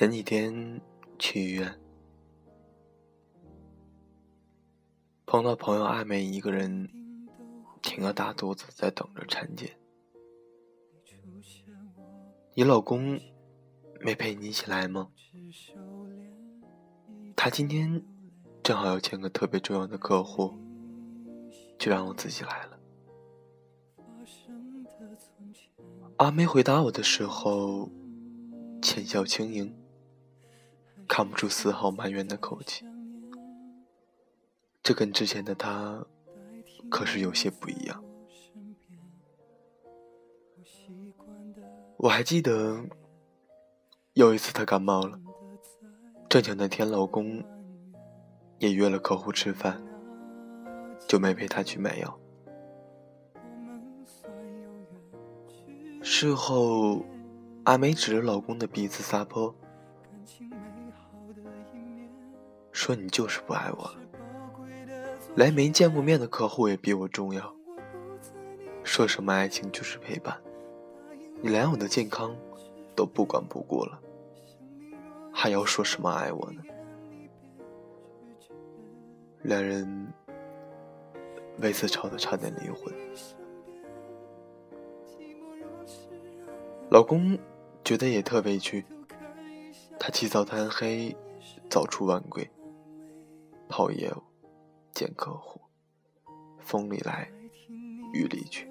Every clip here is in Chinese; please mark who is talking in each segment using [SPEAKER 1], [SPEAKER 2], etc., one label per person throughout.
[SPEAKER 1] 前几天去医院，碰到朋友阿梅一个人挺个大肚子在等着产检。你老公没陪你一起来吗？他今天正好要见个特别重要的客户，就让我自己来了。阿梅回答我的时候，浅笑轻盈，看不出丝毫埋怨的口气。这跟之前的他可是有些不一样。我还记得有一次她感冒了，正巧那天老公也约了客户吃饭，就没陪她去买药。事后，阿梅指着老公的鼻子撒泼，说：“你就是不爱我了。连没见过面的客户也比我重要。说什么爱情就是陪伴，你连我的健康都不管不顾了，还要说什么爱我呢？”两人为此吵得差点离婚。老公觉得也特委屈，他起早贪黑，早出晚归，跑业务，见客户，风里来，雨里去，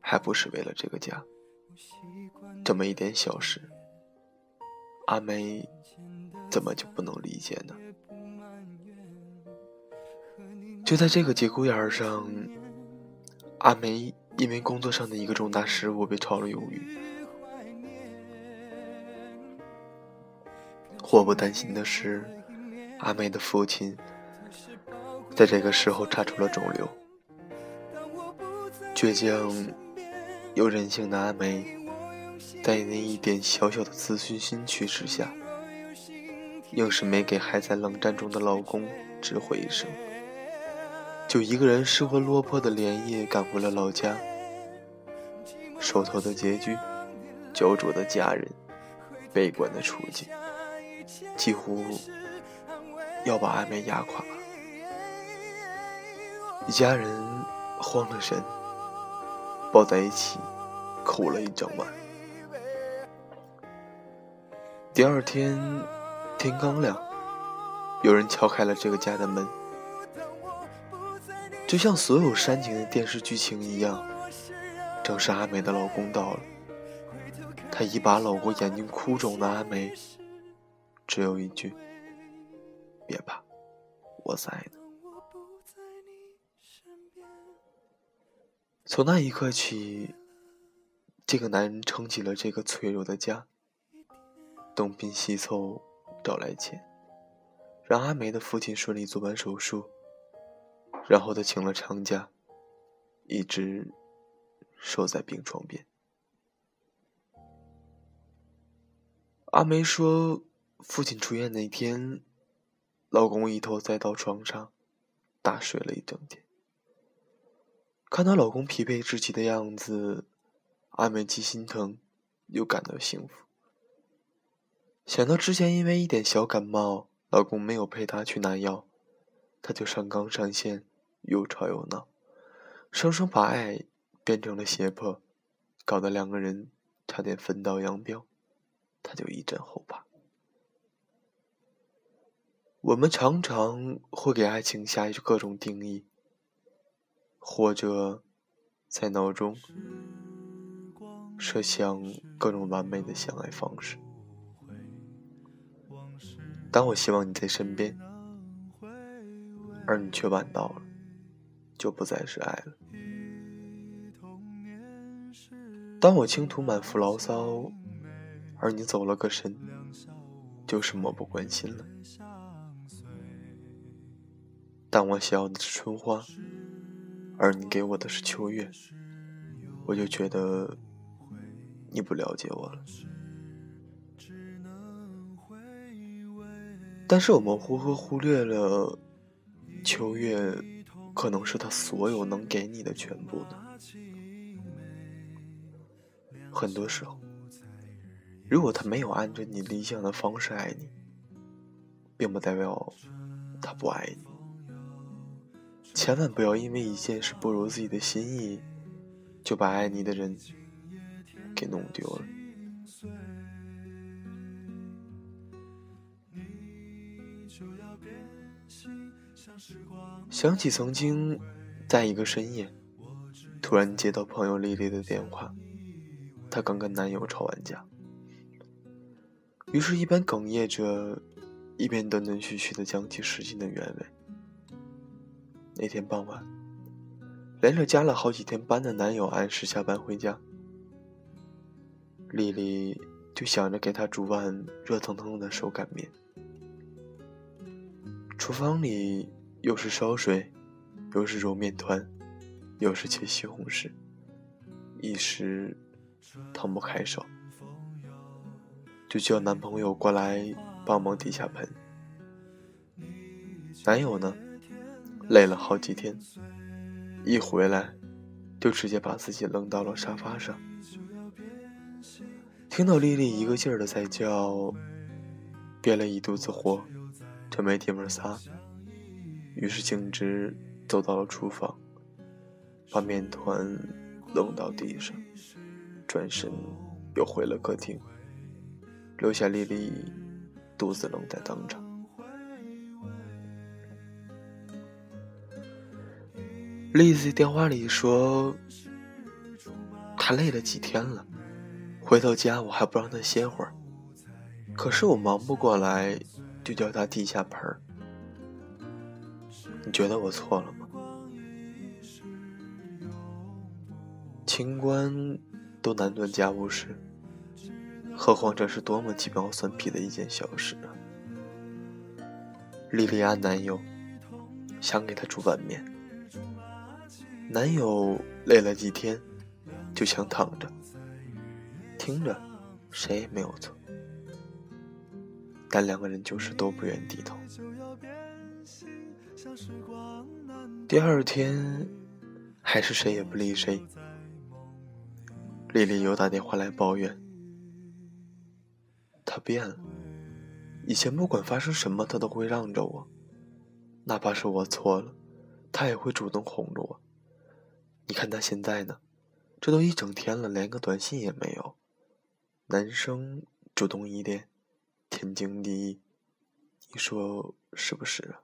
[SPEAKER 1] 还不是为了这个家。这么一点小事，阿梅怎么就不能理解呢？就在这个节骨眼上，阿梅因为工作上的一个重大失误被炒了鱿鱼。祸不单行的是，阿梅的父亲在这个时候查出了肿瘤。倔强又任性的阿梅，在那一点小小的自尊心驱使下，硬是没给还在冷战中的老公知会一声，就一个人失魂落魄的连夜赶回了老家。手头的拮据，焦灼的家人，悲观的处境。几乎要把阿梅压垮，一家人慌了神，抱在一起哭了一整晚。第二天天刚亮，有人敲开了这个家的门，就像所有煽情的电视剧情一样，正是阿梅的老公到了。他一把搂过眼睛哭肿的阿梅。只有一句：“别怕，我在呢。”从那一刻起，这个男人撑起了这个脆弱的家，东拼西凑找来钱，让阿梅的父亲顺利做完手术，然后他请了长假，一直守在病床边。阿梅说。父亲出院那天，老公一头栽到床上，大睡了一整天。看到老公疲惫至极的样子，阿美既心疼，又感到幸福。想到之前因为一点小感冒，老公没有陪她去拿药，她就上纲上线，又吵又闹，生生把爱变成了胁迫，搞得两个人差点分道扬镳，她就一阵后怕。我们常常会给爱情下一各种定义，或者在脑中设想各种完美的相爱方式。当我希望你在身边，而你却晚到了，就不再是爱了。当我倾吐满腹牢骚，而你走了个神，就是漠不关心了。但我想要的是春花，而你给我的是秋月，我就觉得你不了解我了。但是我们忽忽忽略了，秋月可能是他所有能给你的全部呢。很多时候，如果他没有按照你理想的方式爱你，并不代表他不爱你。千万不要因为一件事不如自己的心意，就把爱你的人给弄丢了。想起曾经，在一个深夜，突然接到朋友丽丽的电话，她刚跟男友吵完架。于是，一边哽咽着，一边断断续续的讲起事情的原委。那天傍晚，连着加了好几天班的男友按时下班回家，丽丽就想着给他煮碗热腾腾的手擀面。厨房里又是烧水，又是揉面团，又是切西红柿，一时腾不开手。就叫男朋友过来帮忙递下盆。男友呢，累了好几天，一回来就直接把自己扔到了沙发上。听到丽丽一个劲儿的在叫，憋了一肚子火，这没地方撒，于是径直走到了厨房，把面团扔到地上，转身又回了客厅。留下丽丽独自愣在当场。丽在电话里说：“她累了几天了，回到家我还不让她歇会儿。可是我忙不过来，就叫她递下盆儿。你觉得我错了吗？清官都难断家务事。”何况这是多么鸡毛蒜皮的一件小事啊！莉莉安男友想给她煮碗面，男友累了几天就想躺着，听着谁也没有错，但两个人就是都不愿低头。第二天还是谁也不理谁，丽丽又打电话来抱怨。他变了，以前不管发生什么，他都会让着我，哪怕是我错了，他也会主动哄着我。你看他现在呢，这都一整天了，连个短信也没有。男生主动一点，天经地义，你说是不是啊？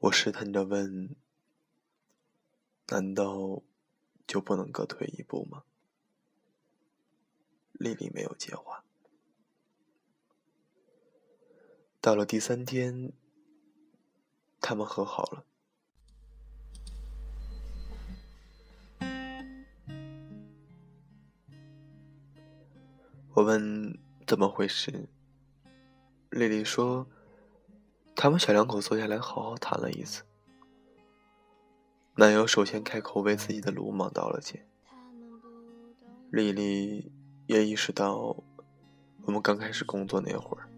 [SPEAKER 1] 我试探着问：难道就不能各退一步吗？丽丽没有接话。到了第三天，他们和好了。我问怎么回事，丽丽说，他们小两口坐下来好好谈了一次。男友首先开口为自己的鲁莽道了歉，丽丽。也意识到，我们刚开始工作那会儿，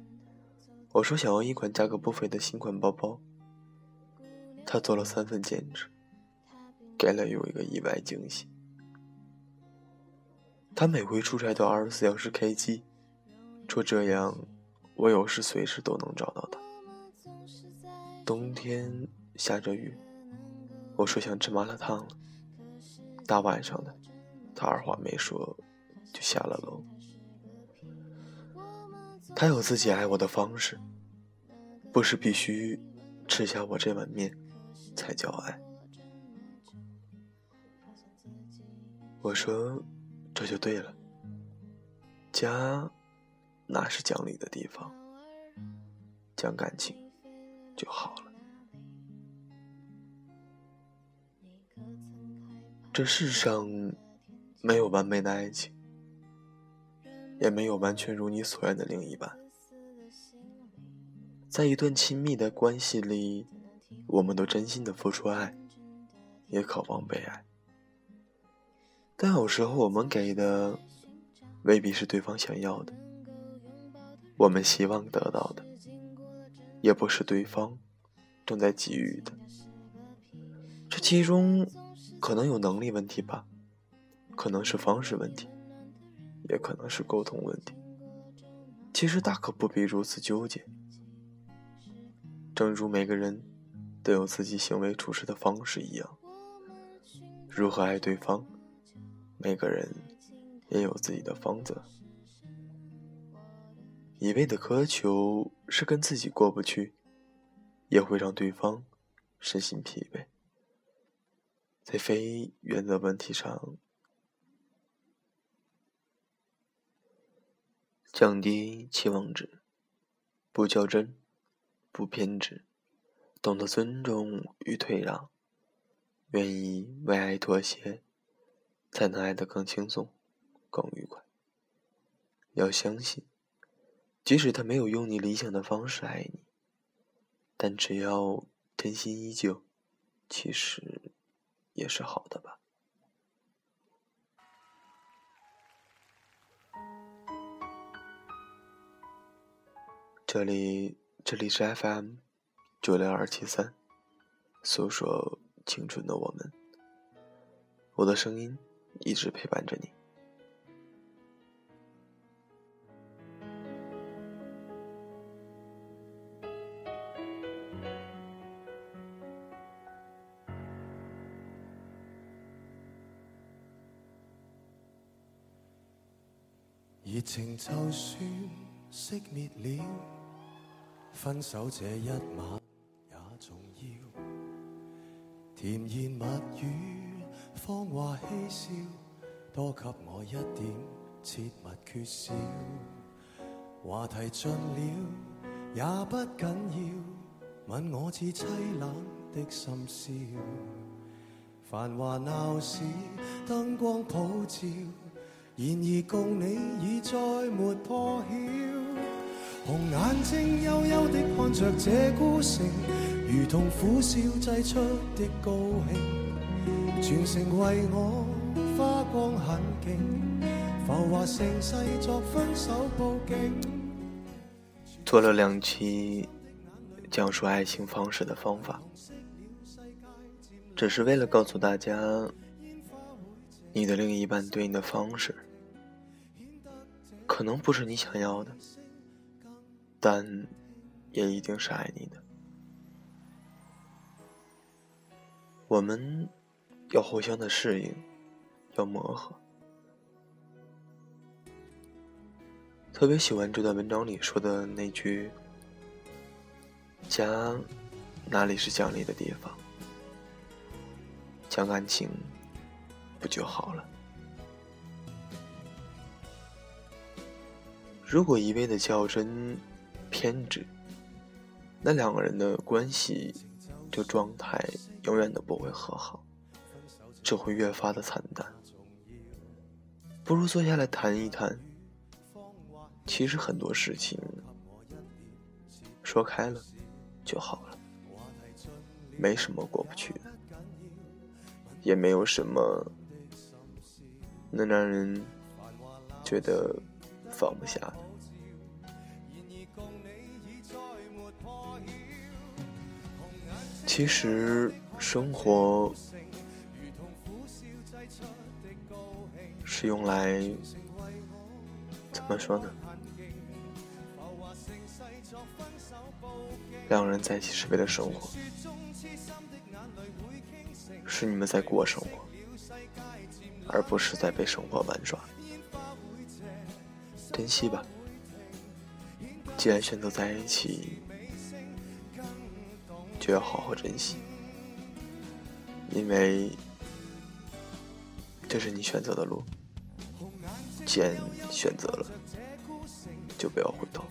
[SPEAKER 1] 我说想要一款价格不菲的新款包包，他做了三份兼职，给了我一个意外惊喜。他每回出差都二十四小时开机，说这样我有事随时都能找到他。冬天下着雨，我说想吃麻辣烫了，大晚上的，他二话没说。就下了楼。他有自己爱我的方式，不是必须吃下我这碗面才叫爱。我说这就对了，家哪是讲理的地方，讲感情就好了。这世上没有完美的爱情。也没有完全如你所愿的另一半。在一段亲密的关系里，我们都真心的付出爱，也渴望被爱。但有时候我们给的未必是对方想要的，我们希望得到的，也不是对方正在给予的。这其中可能有能力问题吧，可能是方式问题，也可能是沟通问题。其实大可不必如此纠结。正如每个人都有自己行为处事的方式一样，如何爱对方，每个人也有自己的方子。一味的苛求是跟自己过不去，也会让对方身心疲惫。在非原则问题上，降低期望值，不较真，不偏执，懂得尊重与退让，愿意为爱妥协，才能爱得更轻松、更愉快。要相信。即使他没有用你理想的方式爱你，但只要真心依旧，其实也是好的吧。这里，这里是 FM 九六二七三，诉说青春的我们，我的声音一直陪伴着你。
[SPEAKER 2] 热情就算熄灭了，分手这一晚。甜言蜜语，芳话嬉笑，多给我一点切勿缺少。话题尽了也不紧要，吻我似凄冷的深宵。繁华闹市，灯光普照。然而共你已再没破晓，红眼睛幽幽的看着这孤城，如同苦笑挤出的高兴，全城为我花光很劲，浮华盛世作分手布景。
[SPEAKER 1] 做了两期讲述爱情方式的方法，只是为了告诉大家。你的另一半对你的方式，可能不是你想要的，但也一定是爱你的。我们要互相的适应，要磨合。特别喜欢这段文章里说的那句：“家，哪里是讲理的地方？讲感情。”不就好了？如果一味的较真、偏执，那两个人的关系就状态永远都不会和好，只会越发的惨淡。不如坐下来谈一谈。其实很多事情说开了就好了，没什么过不去的，也没有什么。能让人觉得放不下的。其实生活是用来怎么说呢？两个人在一起是为了生活，是你们在过生活。而不是在被生活玩耍，珍惜吧。既然选择在一起，就要好好珍惜，因为这是你选择的路。既然选择了，就不要回头。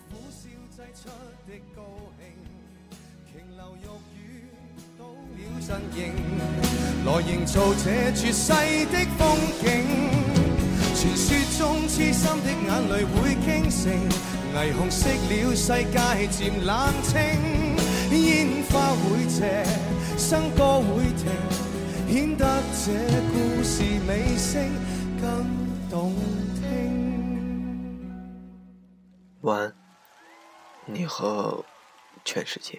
[SPEAKER 1] 来营造这绝世的风景。传说中痴心的眼泪会倾城，霓虹熄了，世界渐冷清。烟花会谢，笙歌会停，显得这故事尾声更动听。晚安你和全世界。